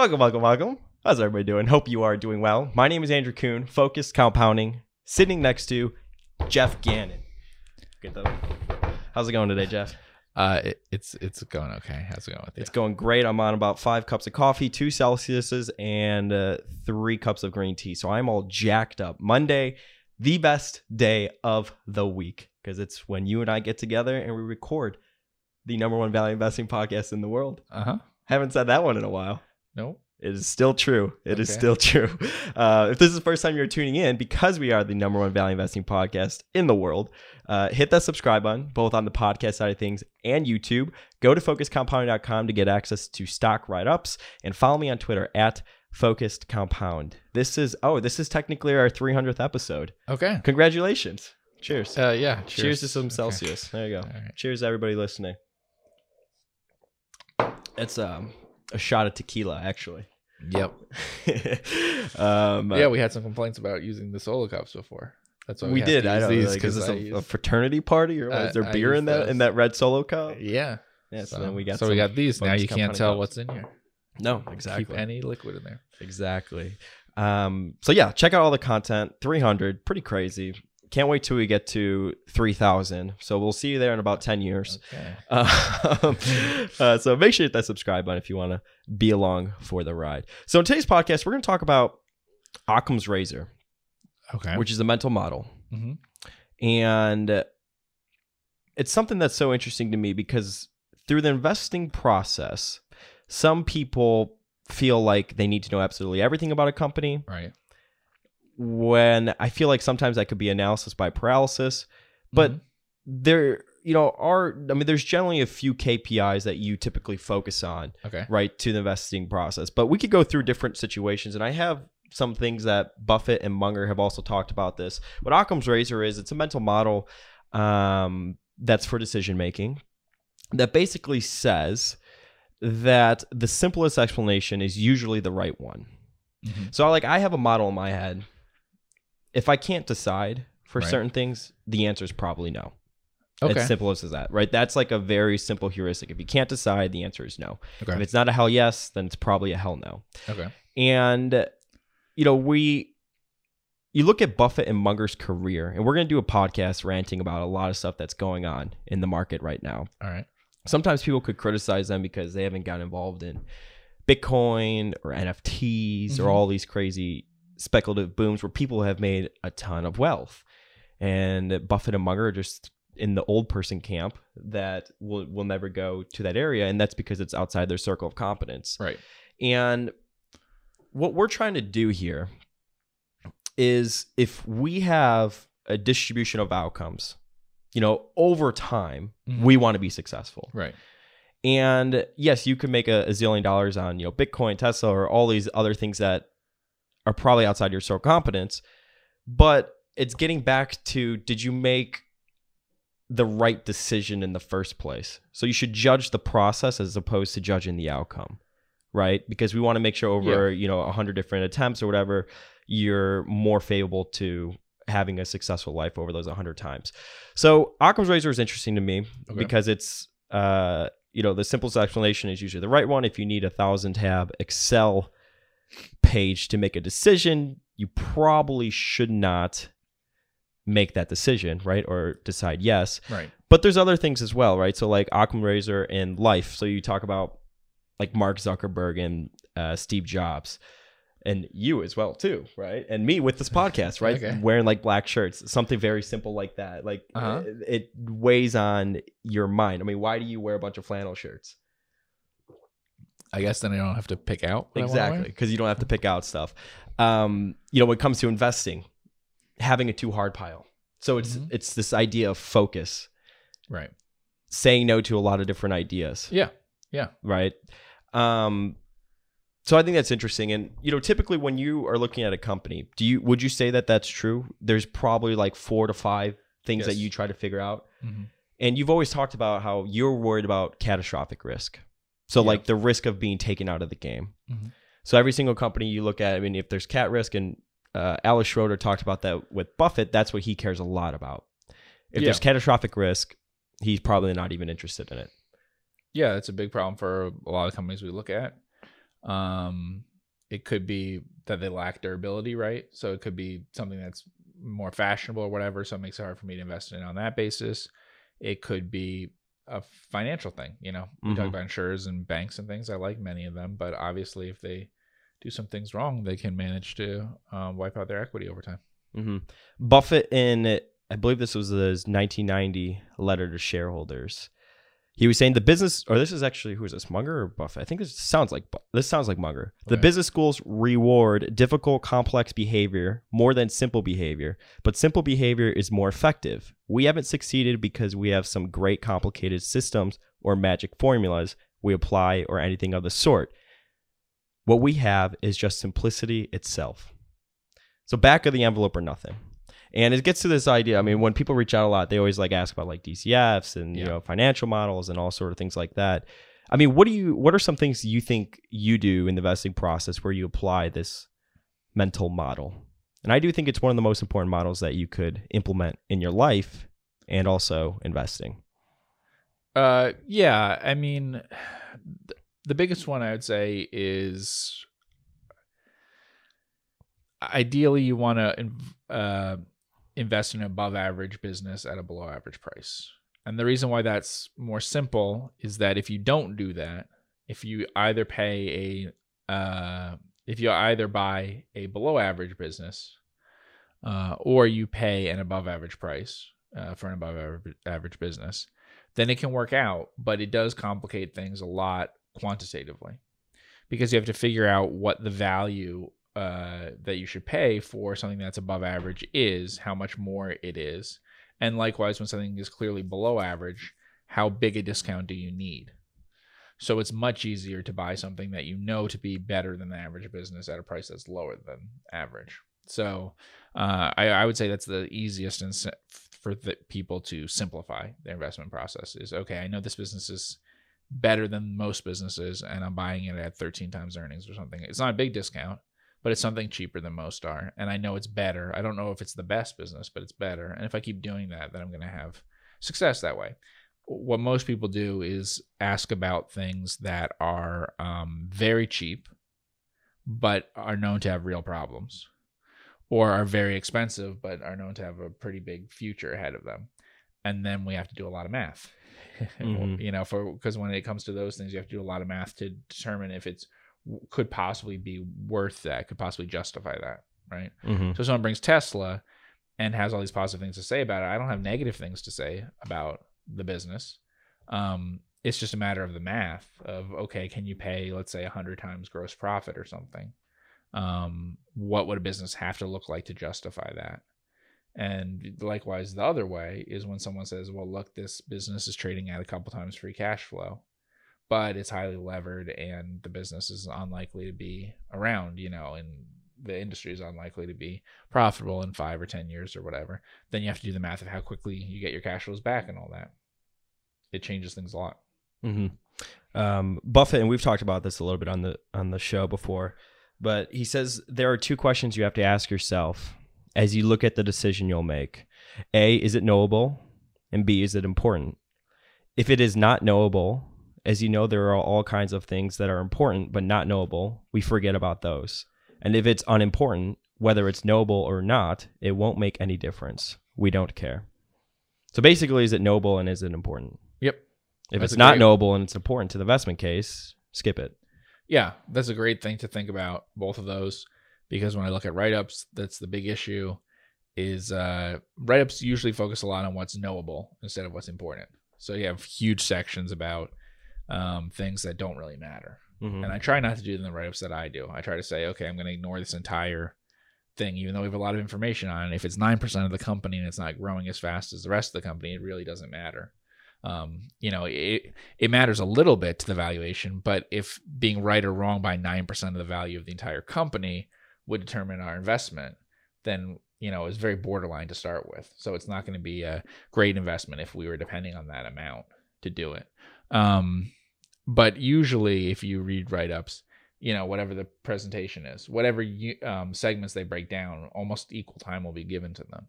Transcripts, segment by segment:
Welcome, welcome, welcome. How's everybody doing? Hope you are doing well. My name is Andrew Kuhn, Focused Compounding, sitting next to Geoff Gannon. Get the, how's it going today, Geoff? Uh, it, it's it's going okay. How's it going with you? It's going great. I'm on about five cups of coffee, two Celsiuses, and uh, three cups of green tea. So I'm all jacked up. Monday, the best day of the week because it's when you and I get together and we record the number one value investing podcast in the world. Uh huh. Haven't said that one in a while. No. It is still true. It is Okay. still true. Uh, if this is the first time you're tuning in, because we are the number one value investing podcast in the world, uh, hit that subscribe button, both on the podcast side of things and YouTube. Go to focusedcompounding.com to get access to stock write ups and follow me on Twitter at focused compound. This is, oh, this is technically our 300th episode. Okay. Congratulations. Cheers. Uh, yeah. Cheers, to some Okay. Celsius. There you go. Right. Cheers, to everybody listening. It's um, a shot of tequila, actually. Yep. um, Yeah, we had some complaints about using the solo cups before. That's why we, we did. I don't these know. Like, is 'cause this I a, a fraternity party or? Uh, is there I beer in that in that red solo cup? yeah. Yeah. So, then we got. so we got these. Now you can't tell cups. what's in here. No, exactly. Keep any liquid in there. Exactly. Um, so yeah, check out all the content. 300, pretty crazy. Can't wait till we get to 3,000. So we'll see you there in about 10 years. Okay. Um, uh, so make sure you hit that subscribe button if you want to be along for the ride. So in today's podcast, we're going to talk about Occam's razor, Okay. which is a mental model, hmm and it's something that's so interesting to me because through the investing process, some people feel like they need to know absolutely everything about a company. Right. When I feel like sometimes that could be analysis by paralysis, but Mhm. there you know are i mean there's generally a few kpis that you typically focus on okay. right to the investing process but we could go through different situations and i have some things that buffett and munger have also talked about this what occam's razor is it's a mental model um, that's for decision making that basically says that the simplest explanation is usually the right one Mhm. so like i have a model in my head if i can't decide for Right. certain things the answer is probably no Okay. it's simple as that, right? That's like a very simple heuristic. If you can't decide, the answer is no. Okay. If it's not a hell yes, then it's probably a hell no. Okay. And you know, we you look at Buffett and Munger's career, and we're going to do a podcast ranting about a lot of stuff that's going on in the market right now. All right. Sometimes people could criticize them because they haven't gotten involved in Bitcoin or NFTs or Mhm. all these crazy speculative booms where people have made a ton of wealth. And Buffett and Munger are just in the old person camp that will will never go to that area, and that's because it's outside their circle of competence. Right. And what we're trying to do here is if we have a distribution of outcomes, you know, over time, Mhm. we want to be successful. Right. And yes, you could make a, a zillion dollars on, you know, Bitcoin, Tesla, or all these other things that are probably outside your of competence. But it's getting back to did you make the right decision in the first place? So you should judge the process as opposed to judging the outcome, right? Because we want to make sure over, you know, a hundred different attempts or whatever, you're more favorable to having a successful life over those 100 times. So Occam's razor is interesting to me Okay. because it's uh you know the simplest explanation is usually the right one if you need a thousand tab excel page to make a decision you probably should not make that decision right or decide yes. Right. but there's other things as well right? So like Occam razor and life. So you talk about like mark zuckerberg and uh, steve jobs and you as well too right? And me with this podcast right? Okay. wearing like black shirts something very simple like that. Like Uh-huh. it, it weighs on your mind. I mean why do you wear a bunch of flannel shirts I guess then I don't have to pick out. what I wanna wear. exactly because you don't have to pick out stuff um you know when it comes to investing having a too hard pile so it's Mhm. it's this idea of focus Right. saying no to a lot of different ideas Yeah. Yeah. right um so i think that's interesting and you know typically when you are looking at a company do you would you say that that's true there's probably like four to five things that you try to figure out Mhm. and you've always talked about how you're worried about catastrophic risk so Yeah. like the risk of being taken out of the game Mhm. so every single company you look at i mean if there's cat risk and uh, alice schroeder talked about that with buffett that's what he cares a lot about if Yeah. there's catastrophic risk he's probably not even interested in it Yeah, it's a big problem for a lot of companies we look at. Um, it could be that they lack durability, right? So it could be something that's more fashionable or whatever. So it makes it hard for me to invest in it on that basis. It could be a financial thing. You know, we talk Mhm. about insurers and banks and things. I like many of them, but obviously, if they do some things wrong, they can manage to um, wipe out their equity over time. hmm Buffett in I believe this was his 1990 letter to shareholders. He was saying the business, or this is actually who is this, Munger or Buffett? I think this sounds like this sounds like Munger. The business schools reward difficult, complex behavior more than simple behavior, but simple behavior is more effective. We haven't succeeded because we have some great complicated systems or magic formulas we apply or anything of the sort. What we have is just simplicity itself. So back of the envelope or nothing. And it gets to this idea. I mean, when people reach out a lot, they always like ask about like DCFs and you know financial models and all sort of things like that. I mean, what do you what are some things you think you do in the vesting process where you apply this mental model? And I do think it's one of the most important models that you could implement in your life and also investing. Uh, yeah. I mean, th- the biggest one I would say is ideally you want to uh, invest in an above average business at a below average price. And the reason why that's more simple is that if you don't do that, if you either pay a, uh, if you either buy a below average business, uh, or you pay an above average price uh, for an above average, average business, then it can work out. But it does complicate things a lot quantitatively because you have to figure out what the value uh, that you should pay for something that's above average is, how much more it is, and likewise when something is clearly below average, how big a discount do you need? So it's much easier to buy something that you know to be better than the average business at a price that's lower than average. So uh, I, I would say that's the easiest for the people to simplify their investment process is okay. I know this business is better than most businesses, and I'm buying it at 13 times earnings or something. It's not a big discount, but it's something cheaper than most are, and I know it's better. I don't know if it's the best business, but it's better. And if I keep doing that, then I'm going to have success that way. What most people do is ask about things that are um, very cheap, but are known to have real problems or are very expensive but are known to have a pretty big future ahead of them and then we have to do a lot of math Mhm. you know for because when it comes to those things you have to do a lot of math to determine if it's could possibly be worth that could possibly justify that right? Mm-hmm. so someone brings tesla and has all these positive things to say about it. I don't have negative things to say about the business. Um it's just a matter of the math of okay can you pay let's say 100 times gross profit or something? Um, what would a business have to look like to justify that? And likewise, the other way is when someone says, well, look, this business is trading at a couple times free cash flow, but it's highly levered and the business is unlikely to be around, you know, and the industry is unlikely to be profitable in five or 10 years or whatever. Then you have to do the math of how quickly you get your cash flows back and all that. It changes things a lot. Mm-hmm. Um, Buffett, and we've talked about this a little bit on the on the show before, but he says there are two questions you have to ask yourself as you look at the decision you'll make. A, is it knowable? And B, is it important? If it is not knowable, as you know, there are all kinds of things that are important but not knowable. We forget about those. And if it's unimportant, whether it's knowable or not, it won't make any difference. We don't care. So basically, is it knowable and is it important? Yep. If That's it's not great- knowable and it's important to the investment case, skip it. Yeah, that's a great thing to think about both of those because when I look at write-ups, that's the big issue is uh write-ups usually focus a lot on what's knowable instead of what's important. So you have huge sections about um, things that don't really matter. Mhm. And I try not to do in the write-ups that I do. I try to say, okay, I'm going to ignore this entire thing, even though we have a lot of information on it. If it's 9% of the company and it's not growing as fast as the rest of the company, it really doesn't matter. Um, you know, it, it matters a little bit to the valuation, but if being right or wrong by 9% of the value of the entire company would determine our investment, then, you know, it's very borderline to start with. So it's not going to be a great investment if we were depending on that amount to do it. Um, but usually, if you read write ups, you know, whatever the presentation is, whatever you, um, segments they break down, almost equal time will be given to them.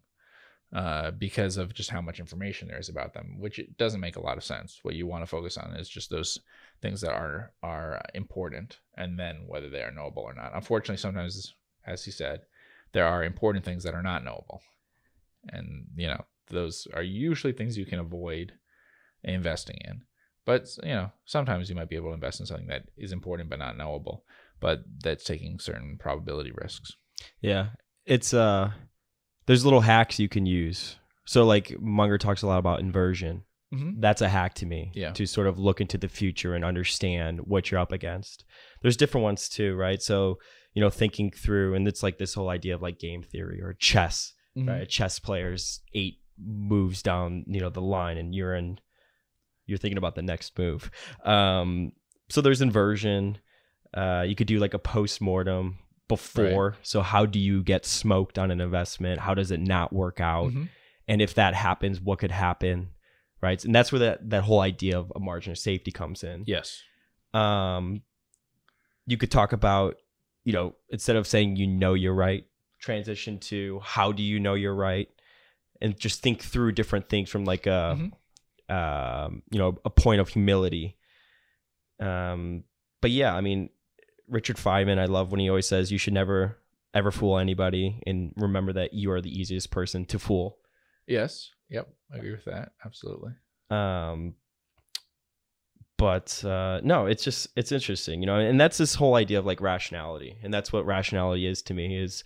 uh, because of just how much information there is about them, which it doesn't make a lot of sense. What you want to focus on is just those things that are are important, and then whether they are knowable or not. Unfortunately, sometimes, as he said, there are important things that are not knowable, and you know those are usually things you can avoid investing in. But you know, sometimes you might be able to invest in something that is important but not knowable, but that's taking certain probability risks. Yeah, it's uh, there's little hacks you can use. So like Munger talks a lot about inversion. Mm-hmm. That's a hack to me. Yeah. To sort of look into the future and understand what you're up against. There's different ones too, right? So you know, thinking through, and it's like this whole idea of like game theory or chess. Mm-hmm. Right? A chess player's eight moves down, you know, the line, and you're in. You're thinking about the next move. Um, so there's inversion. Uh, you could do like a post mortem before. So how do you get smoked on an investment? How does it not work out? Mhm. And if that happens, what could happen? Right. And that's where that, that whole idea of a margin of safety comes in. Yes. Um, you could talk about, you know, instead of saying you know you're right, transition to how do you know you're right, and just think through different things from like a, Mhm. Um, you know, a point of humility. Um, but yeah, I mean, Richard Feynman, I love when he always says you should never ever fool anybody, and remember that you are the easiest person to fool. Yes. Yep. I agree with that. Absolutely. um but uh no it's just it's interesting you know and that's this whole idea of like rationality and that's what rationality is to me is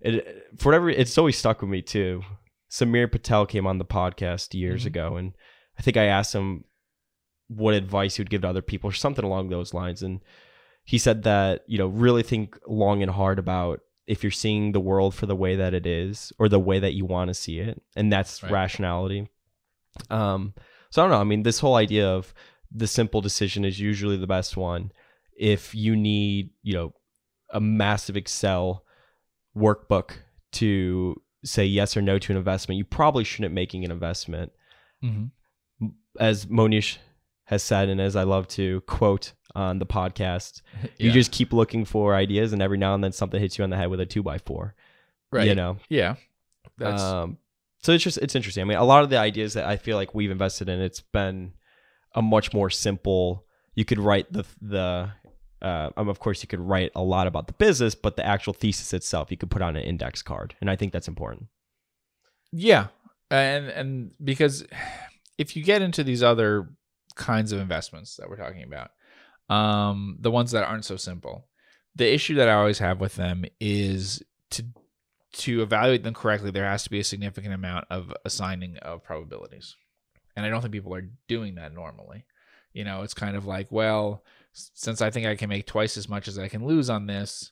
it for whatever it's always stuck with me too samir patel came on the podcast years Mhm. ago and i think i asked him what advice he would give to other people or something along those lines. And he said that you know really think long and hard about if you're seeing the world for the way that it is or the way that you want to see it. And that's Right. rationality. Um so i don't know. I mean this whole idea of the simple decision is usually the best one. If you need you know a massive excel workbook to say yes or no to an investment you probably shouldn't making an investment. Mm-hmm. As mohnish has said and as i love to quote on the podcast you just keep looking for ideas and every now and then something hits you on the head with a two by four right. you know Yeah. That's um, so it's just it's interesting. I mean, a lot of the ideas that I feel like we've invested in, it's been a much more simple. You could write the the. Uh, um, of course, you could write a lot about the business, but the actual thesis itself, you could put on an index card, and I think that's important. Yeah, and and because if you get into these other kinds of investments that we're talking about, um, the ones that aren't so simple, the issue that I always have with them is to to evaluate them correctly. There has to be a significant amount of assigning of probabilities, and I don't think people are doing that normally. You know, it's kind of like, well, since I think I can make twice as much as I can lose on this,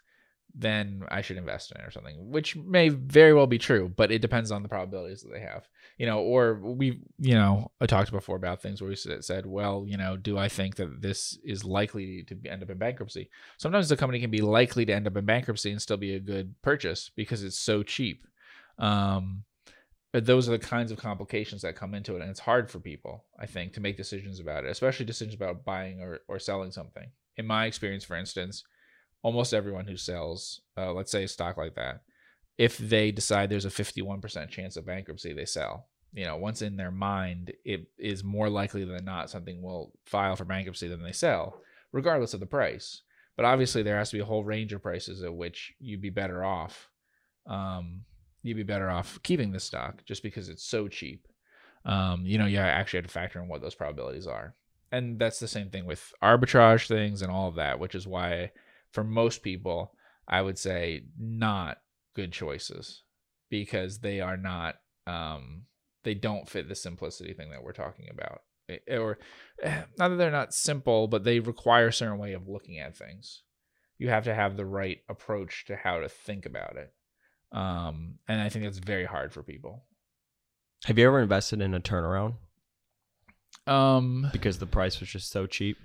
then I should invest in it or something, which may very well be true, but it depends on the probabilities that they have. You know, or we, you know, I talked before about things where we said, well, you know, do I think that this is likely to end up in bankruptcy? Sometimes the company can be likely to end up in bankruptcy and still be a good purchase because it's so cheap. Um, but those are the kinds of complications that come into it, and it's hard for people, I think, to make decisions about it, especially decisions about buying or, or selling something. In my experience, for instance, almost everyone who sells, uh, let's say a stock like that, if they decide there's a 51% chance of bankruptcy, they sell. You know, once in their mind, it is more likely than not something will file for bankruptcy than they sell, regardless of the price. But obviously, there has to be a whole range of prices at which you'd be better off. Um, you'd be better off keeping the stock just because it's so cheap. Um, you know, you actually have to factor in what those probabilities are. And that's the same thing with arbitrage things and all of that, which is why for most people, I would say not good choices because they are not um they don't fit the simplicity thing that we're talking about. Eh, Or eh, not that they're not simple, but they require a certain way of looking at things. You have to have the right approach to how to think about it. Um and I think that's very hard for people. Have you ever invested in a turnaround Um because the price was just so cheap?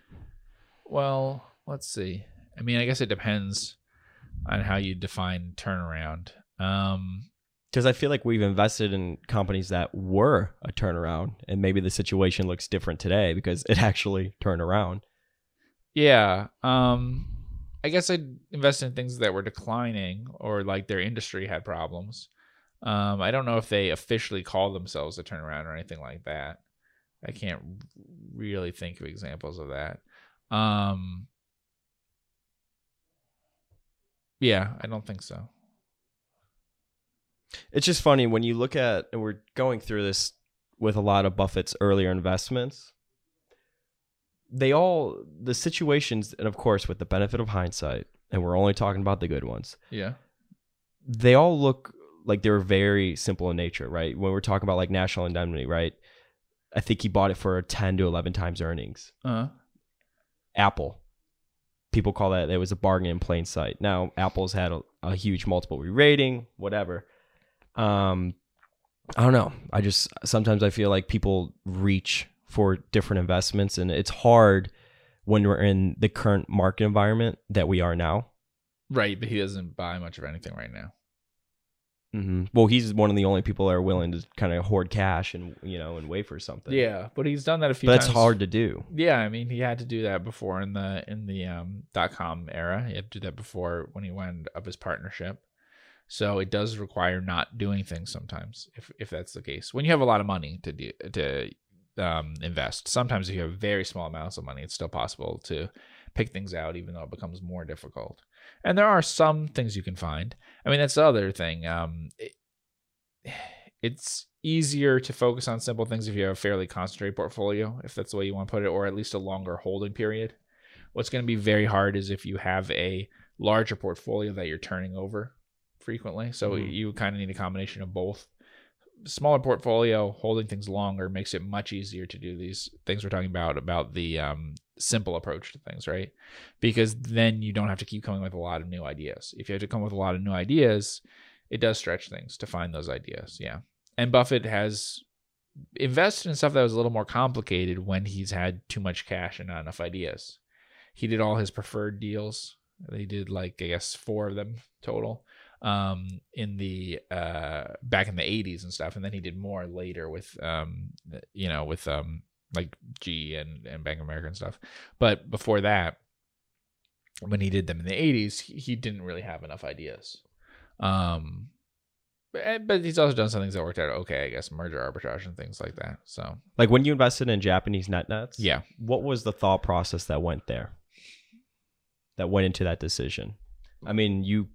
Well, let's see. I mean, I guess it depends on how you define turnaround. Um, Because I feel like we've invested in companies that were a turnaround, and maybe the situation looks different today because it actually turned around. yeah. Um, I guess I invested in things that were declining or like their industry had problems. Um, I don't know if they officially call themselves a turnaround or anything like that. I can't really think of examples of that. Um, yeah, I don't think so. It's just funny when you look at, and we're going through this with a lot of Buffett's earlier investments. They all, the situations, and of course, with the benefit of hindsight, and we're only talking about the good ones, Yeah. they all look like they were very simple in nature, right? When we're talking about like National Indemnity, right? I think he bought it for 10 to 11 times earnings. Uh, Apple. People call that it was a bargain in plain sight. Now Apple's had a, a huge multiple re-rating, whatever. Um, I don't know. I just sometimes I feel like people reach for different investments, and it's hard when we're in the current market environment that we are now. right, but he doesn't buy much of anything right now. Hmm Well, he's one of the only people that are willing to kind of hoard cash and you know and wait for something. Yeah, but he's done that a few but times. that's hard to do. Yeah, I mean, he had to do that before in the in the um, dot com era. He had to do that before when he wound up his partnership. So it does require not doing things sometimes, if if that's the case. When you have a lot of money to do to um, invest, sometimes if you have very small amounts of money, it's still possible to pick things out, even though it becomes more difficult. And there are some things you can find. I mean, that's the other thing. Um, it, it's easier to focus on simple things if you have a fairly concentrated portfolio, if that's the way you want to put it, or at least a longer holding period. What's going to be very hard is if you have a larger portfolio that you're turning over frequently. So Mhm. you kind of need a combination of both. Smaller portfolio, holding things longer makes it much easier to do these things we're talking about about the um, simple approach to things, right? Because then you don't have to keep coming with a lot of new ideas. If you have to come with a lot of new ideas, it does stretch things to find those ideas. Yeah. And Buffett has invested in stuff that was a little more complicated when he's had too much cash and not enough ideas. He did all his preferred deals. They did like I guess four of them total um in the uh back in the 80s and stuff and then he did more later with um you know with um like G and and Bank of America and stuff. But before that when he did them in the 80s, he, he didn't really have enough ideas. Um but, but he's also done some things that worked out okay, I guess, merger arbitrage and things like that. So, Like when you invested in Japanese net nets, yeah. what was the thought process that went there? That went into that decision. I mean, you.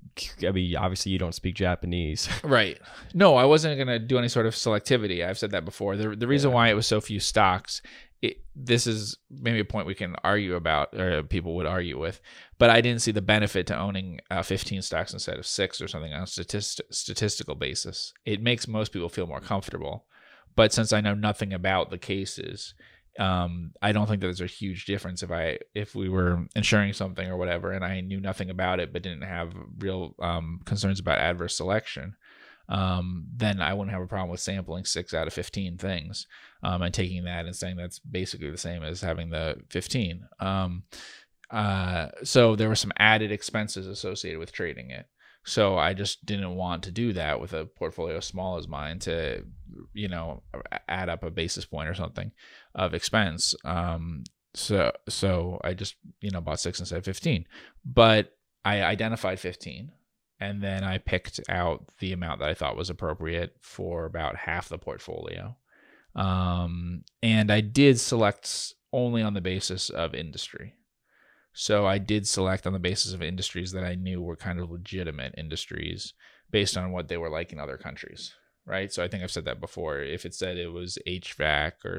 I mean, obviously, you don't speak Japanese. Right. No, I wasn't going to do any sort of selectivity. I've said that before. The the reason Yeah. why it was so few stocks, it, this is maybe a point we can argue about, or people would argue with, but I didn't see the benefit to owning uh, 15 stocks instead of six or something on a statist- statistical basis. It makes most people feel more comfortable. But since I know nothing about the cases, um, I don't think that there's a huge difference if I if we were insuring something or whatever, and I knew nothing about it but didn't have real um, concerns about adverse selection. Um, then I wouldn't have a problem with sampling six out of fifteen things um, and taking that and saying that's basically the same as having the fifteen. Um, uh, so there were some added expenses associated with trading it. So I just didn't want to do that with a portfolio small as mine to, you know, add up a basis point or something of expense. Um, so so I just you know bought six instead of fifteen, but I identified fifteen, and then I picked out the amount that I thought was appropriate for about half the portfolio. Um, and I did select only on the basis of industry. So I did select on the basis of industries that I knew were kind of legitimate industries based on what they were like in other countries, right? So I think I've said that before. If it said it was HVAC or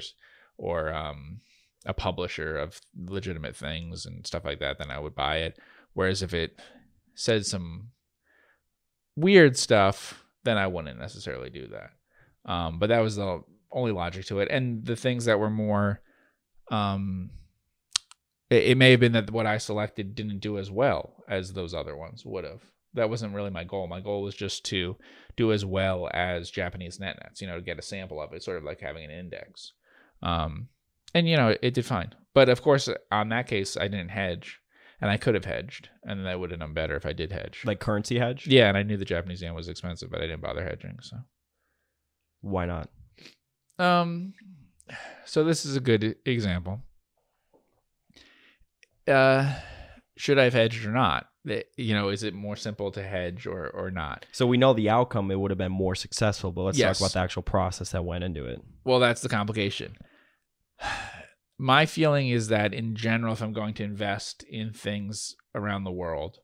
or um, a publisher of legitimate things and stuff like that, then I would buy it. Whereas if it said some weird stuff, then I wouldn't necessarily do that. Um, but that was the only logic to it. And the things that were more, um, it, it may have been that what I selected didn't do as well as those other ones would have. That wasn't really my goal. My goal was just to do as well as Japanese net nets, you know, to get a sample of it, sort of like having an index. Um, and you know, it did fine. But of course, on that case, I didn't hedge, and I could have hedged, and that would have done better if I did hedge. like currency hedge. yeah, and I knew the Japanese yen was expensive, but I didn't bother hedging. So, Why not? um, so this is a good example. Uh, should I have hedged or not? you know is it more simple to hedge or or not So we know the outcome; it would have been more successful. But let's Yes. talk about the actual process that went into it. well that's the complication my feeling is that in general if i'm going to invest in things around the world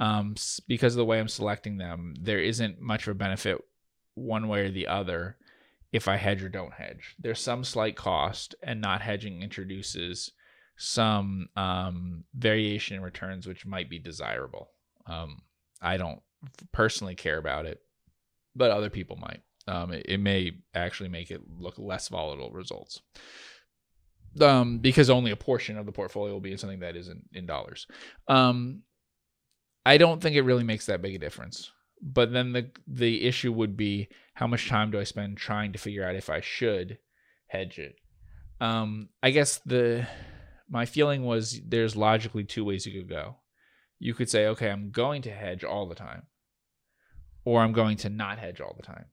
um because of the way i'm selecting them there isn't much of a benefit one way or the other if i hedge or don't hedge. There's some slight cost and not hedging introduces some um variation in returns which might be desirable. Um i don't personally care about it but other people might. Um, it, it may actually make it look less volatile results um, because only a portion of the portfolio will be in something that isn't in dollars. Um, I don't think it really makes that big a difference. But then the the issue would be how much time do I spend trying to figure out if I should hedge it. Um, I guess the my feeling was there's logically two ways you could go. You could say, okay, I'm going to hedge all the time, or I'm going to not hedge all the time.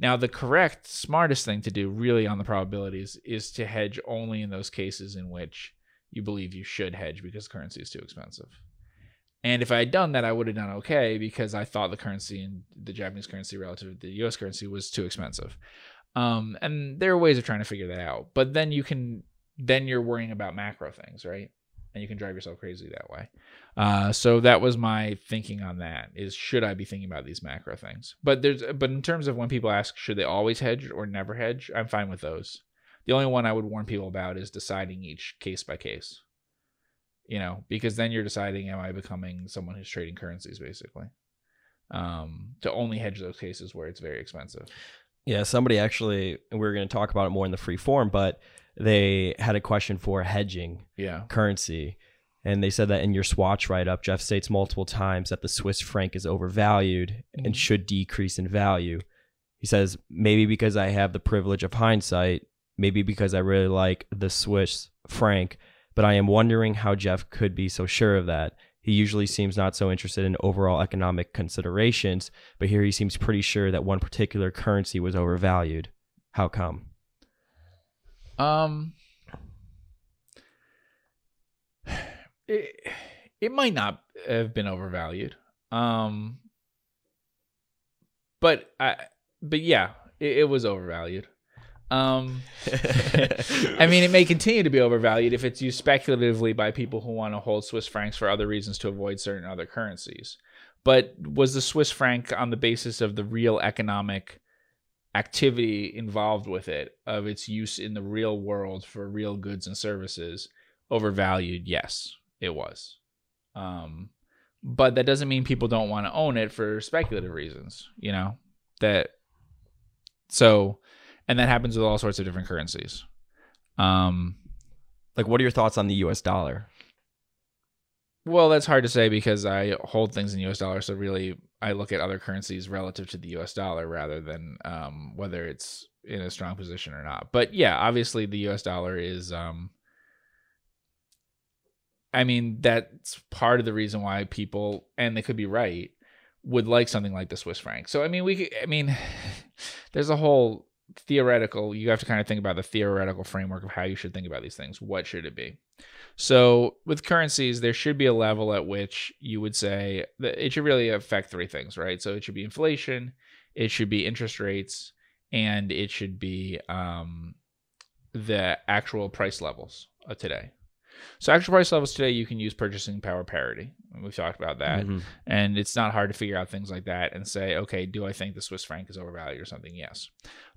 Now, the correct, smartest thing to do, really, on the probabilities, is to hedge only in those cases in which you believe you should hedge because currency is too expensive. And if I had done that, I would have done okay because I thought the currency and the Japanese currency relative to the US currency was too expensive. Um, and there are ways of trying to figure that out. But then you can, then you're worrying about macro things, right? And you can drive yourself crazy that way. Uh, so that was my thinking on that is should I be thinking about these macro things? But there's but in terms of when people ask should they always hedge or never hedge, I'm fine with those. The only one I would warn people about is deciding each case by case. You know, because then you're deciding am I becoming someone who's trading currencies basically. Um, to only hedge those cases where it's very expensive. Yeah, somebody actually, we are going to talk about it more in the free form, but they had a question for hedging Yeah. currency. And they said that in your Swatch write up, Geoff states multiple times that the Swiss franc is overvalued Mhm. and should decrease in value. He says, maybe because I have the privilege of hindsight, maybe because I really like the Swiss franc, but I am wondering how Geoff could be so sure of that. He usually seems not so interested in overall economic considerations, but here he seems pretty sure that one particular currency was overvalued. How come? Um, it, it might not have been overvalued. Um, but I, but yeah, it, it was overvalued. Um, I mean, it may continue to be overvalued if it's used speculatively by people who want to hold Swiss francs for other reasons to avoid certain other currencies. But was the Swiss franc on the basis of the real economic activity involved with it, of its use in the real world for real goods and services, overvalued? Yes, it was. Um, but that doesn't mean people don't want to own it for speculative reasons, you know? That so and that happens with all sorts of different currencies. Um, like, what are your thoughts on the US dollar? well, that's hard to say because I hold things in U.S. dollars, so really I look at other currencies relative to the U.S. dollar rather than um, whether it's in a strong position or not. But yeah, obviously the U.S. dollar is. Um, I mean, that's part of the reason why people, and they could be right, would like something like the Swiss franc. So I mean, we, could, I mean, there's a whole theoretical. You have to kind of think about the theoretical framework of how you should think about these things. What should it be? So with currencies, there should be a level at which you would say that it should really affect three things, right? So it should be inflation, it should be interest rates, and it should be um, the actual price levels of today. So actual price levels today, you can use purchasing power parity. We've talked about that, Mhm. and it's not hard to figure out things like that and say, okay, do I think the Swiss franc is overvalued or something? Yes.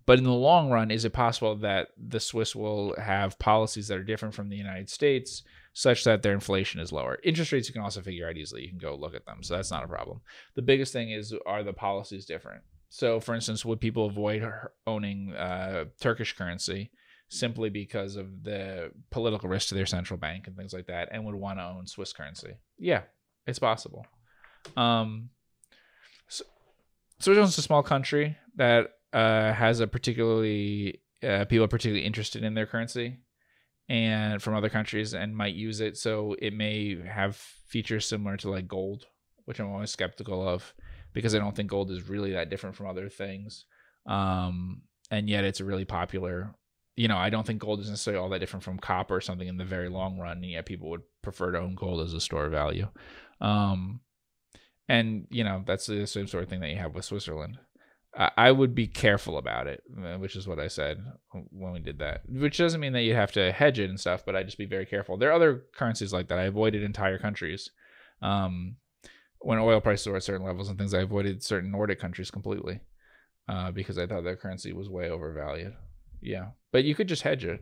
But in the long run, is it possible that the Swiss will have policies that are different from the United States such that their inflation is lower? Interest rates you can also figure out easily. You can go look at them. So that's not a problem. The biggest thing is are the policies different? So, for instance, would people avoid owning uh, Turkish currency simply because of the political risk to their central bank and things like that and would want to own Swiss currency? Yeah, it's possible. Um, so, Switzerland's a small country that uh, has a particularly uh, people are particularly interested in their currency and from other countries and might use it. So it may have features similar to like gold which i'm always skeptical of because i don't think gold is really that different from other things. Um, and yet it's really popular. You know i don't think gold is necessarily all that different from copper or something in the very long run and yet people would prefer to own gold as a store of value. Um, and you know that's the same sort of thing that you have with Switzerland. I, I would be careful about it, uh, which is what I said when we did that. Which doesn't mean that you have to hedge it and stuff, but I just be very careful. There are other currencies like that. I avoided entire countries. Um, when oil prices were at certain levels and things, I avoided certain Nordic countries completely uh, because I thought their currency was way overvalued. Yeah, but you could just hedge it.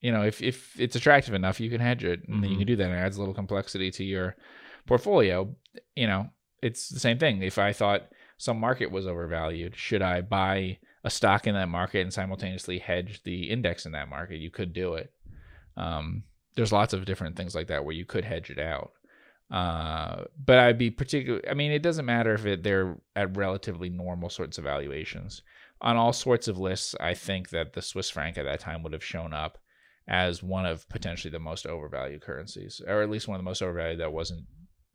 You know, if if it's attractive enough, you can hedge it, and mm-hmm. then you can do that. And it adds a little complexity to your portfolio. You know, it's the same thing. If I thought some market was overvalued, should I buy a stock in that market and simultaneously hedge the index in that market? You could do it. Um, there's lots of different things like that where you could hedge it out. Uh, but I'd be particular. I mean, it doesn't matter if it, they're at relatively normal sorts of valuations. On all sorts of lists, I think that the Swiss franc at that time would have shown up as one of potentially the most overvalued currencies, or at least one of the most overvalued that wasn't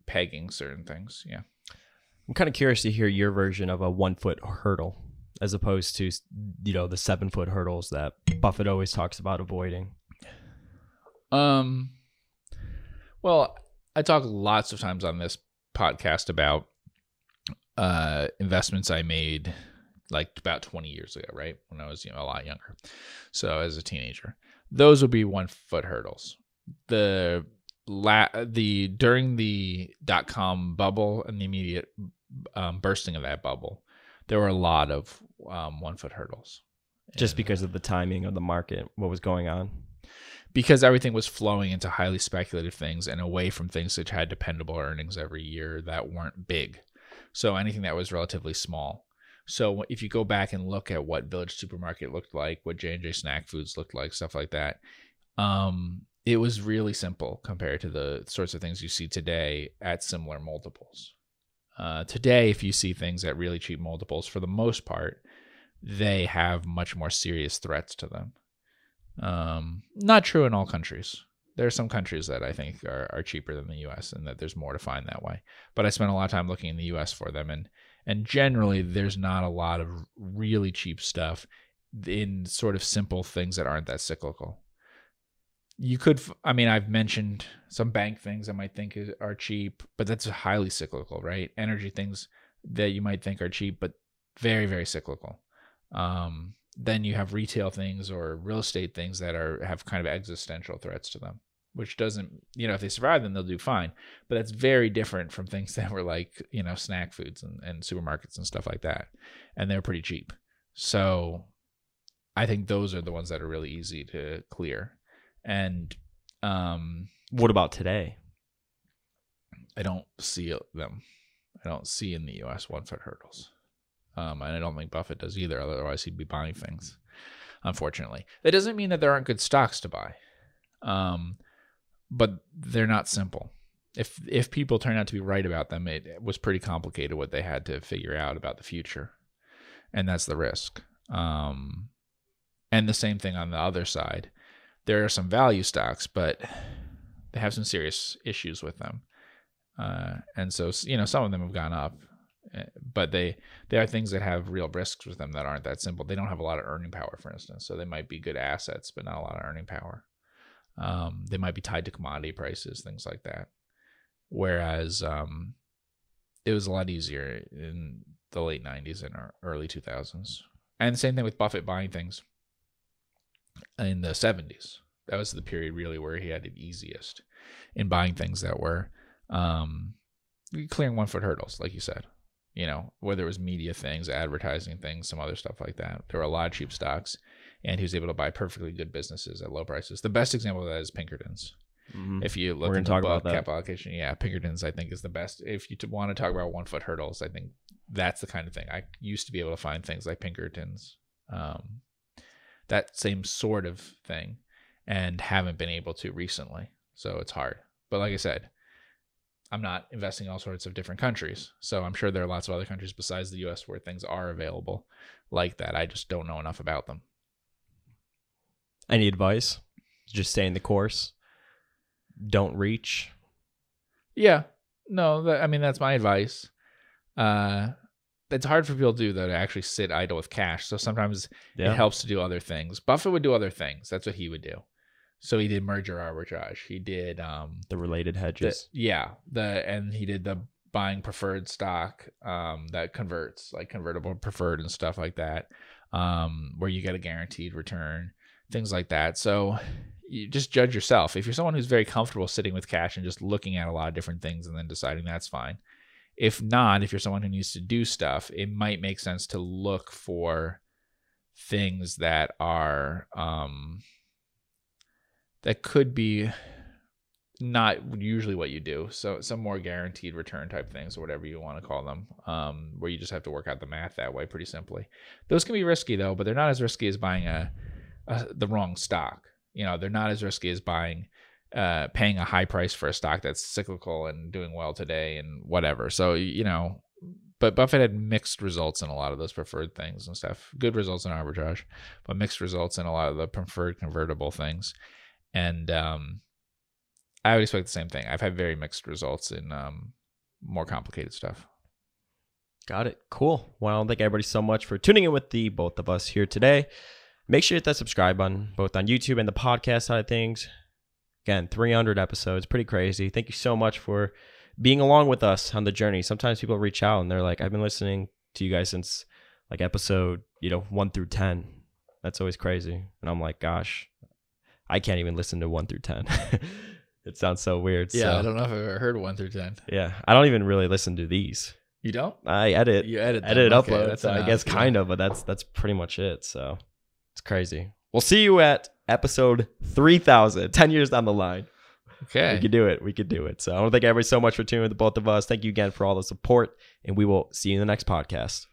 pegging certain things. Yeah. I'm kind of curious to hear your version of a one foot hurdle as opposed to, you know, the seven foot hurdles that Buffett always talks about avoiding. Um, well, I talk lots of times on this podcast about uh, investments I made like about 20 years ago, right? When I was, you know, a lot younger. So as a teenager, those would be one foot hurdles. The la- the during the dot com bubble and the immediate um, bursting of that bubble, there were a lot of um, one foot hurdles. Just and, because of the timing of the market, what was going on? Because everything was flowing into highly speculative things and away from things which had dependable earnings every year that weren't big. So anything that was relatively small. So if you go back and look at what Village Supermarket looked like, what J and J Snack Foods looked like, stuff like that, um, it was really simple compared to the sorts of things you see today at similar multiples. Uh, today, if you see things at really cheap multiples, for the most part, they have much more serious threats to them. Um, not true in all countries. There are some countries that I think are, are cheaper than the U.S. and that there's more to find that way. But I spent a lot of time looking in the U.S. for them, and and generally there's not a lot of really cheap stuff in sort of simple things that aren't that cyclical you could i mean i've mentioned some bank things i might think are cheap but that's highly cyclical right? Energy things that you might think are cheap but very very cyclical. Um, then you have retail things or real estate things that are have kind of existential threats to them which doesn't you know if they survive then they'll do fine. But that's very different from things that were like you know snack foods and, and supermarkets and stuff like that. And they're pretty cheap. So i think those are the ones that are really easy to clear and um, what about today? I don't see them. I don't see in the U.S. one foot hurdles, um, and I don't think Buffett does either. Otherwise, he'd be buying things. Unfortunately, that doesn't mean that there aren't good stocks to buy, um, but they're not simple. If if people turn out to be right about them, it, it was pretty complicated what they had to figure out about the future, and that's the risk. Um, and the same thing on the other side there are some value stocks, but they have some serious issues with them. Uh, and so, you know, some of them have gone up, eh, but they they are things that have real risks with them that aren't that simple. They don't have a lot of earning power, for instance. So they might be good assets, but not a lot of earning power. Um, they might be tied to commodity prices, things like that. Whereas um, it was a lot easier in the late '90s and early 2000s. And the same thing with Buffett buying things in the 70s. That was the period really where he had it easiest in buying things that were um, clearing one foot hurdles, like you said. You know, whether it was media things, advertising things, some other stuff like that. There were a lot of cheap stocks, and he was able to buy perfectly good businesses at low prices. The best example of that is Pinkertons. Mm-hmm. If you look at talk about cap allocation, yeah, Pinkertons I think is the best. If you want to talk about one foot hurdles, I think that's the kind of thing. I used to be able to find things like Pinkertons, um, that same sort of thing and haven't been able to recently. So it's hard. But like I said, I'm not investing all sorts of different countries. So I'm sure there are lots of other countries besides the US where things are available like that. I just don't know enough about them. Any advice? Just stay in the course. Don't reach. Yeah. No, that, I mean that's my advice. Uh it's hard for people to do though to actually sit idle with cash. So sometimes yeah. it helps to do other things. Buffett would do other things. That's what he would do. So he did merger arbitrage. He did um the related hedges. The, yeah, the and he did the buying preferred stock um, that converts, like convertible preferred and stuff like that, um, where you get a guaranteed return, things like that. So you just judge yourself. If you're someone who's very comfortable sitting with cash and just looking at a lot of different things and then deciding that's fine. If not, if you're someone who needs to do stuff, it might make sense to look for things that are um, that could be not usually what you do. So some more guaranteed return type things or whatever you want to call them, um, where you just have to work out the math that way pretty simply. Those can be risky though, but they're not as risky as buying a, a the wrong stock. You know, they're not as risky as buying uh, paying a high price for a stock that's cyclical and doing well today and whatever. So you know, but Buffett had mixed results in a lot of those preferred things and stuff. Good results in arbitrage, but mixed results in a lot of the preferred convertible things. And um, I would expect the same thing. I've had very mixed results in um, more complicated stuff. Got it. Cool. Well, thank everybody so much for tuning in with the both of us here today. Make sure you hit that subscribe button, both on YouTube and the podcast side of things. Again, 300 episodes, pretty crazy. Thank you so much for being along with us on the journey. Sometimes people reach out and they're like, I've been listening to you guys since like episode, you know, one through 10. That's always crazy. And I'm like, gosh, I can't even listen to one through 10. it sounds so weird. Yeah, so, I don't know if I've ever heard one through ten. yeah, I don't even really listen to these. You don't? I edit, You edit them. edit, Okay, upload. that's So I guess kind of, but that's that's pretty much it. So it's crazy. We'll see you at episode 3000, 10 years down the line. Okay. We could do it. We could do it. So I want to thank everybody so much for tuning in with the both of us. Thank you again for all the support, and we will see you in the next podcast.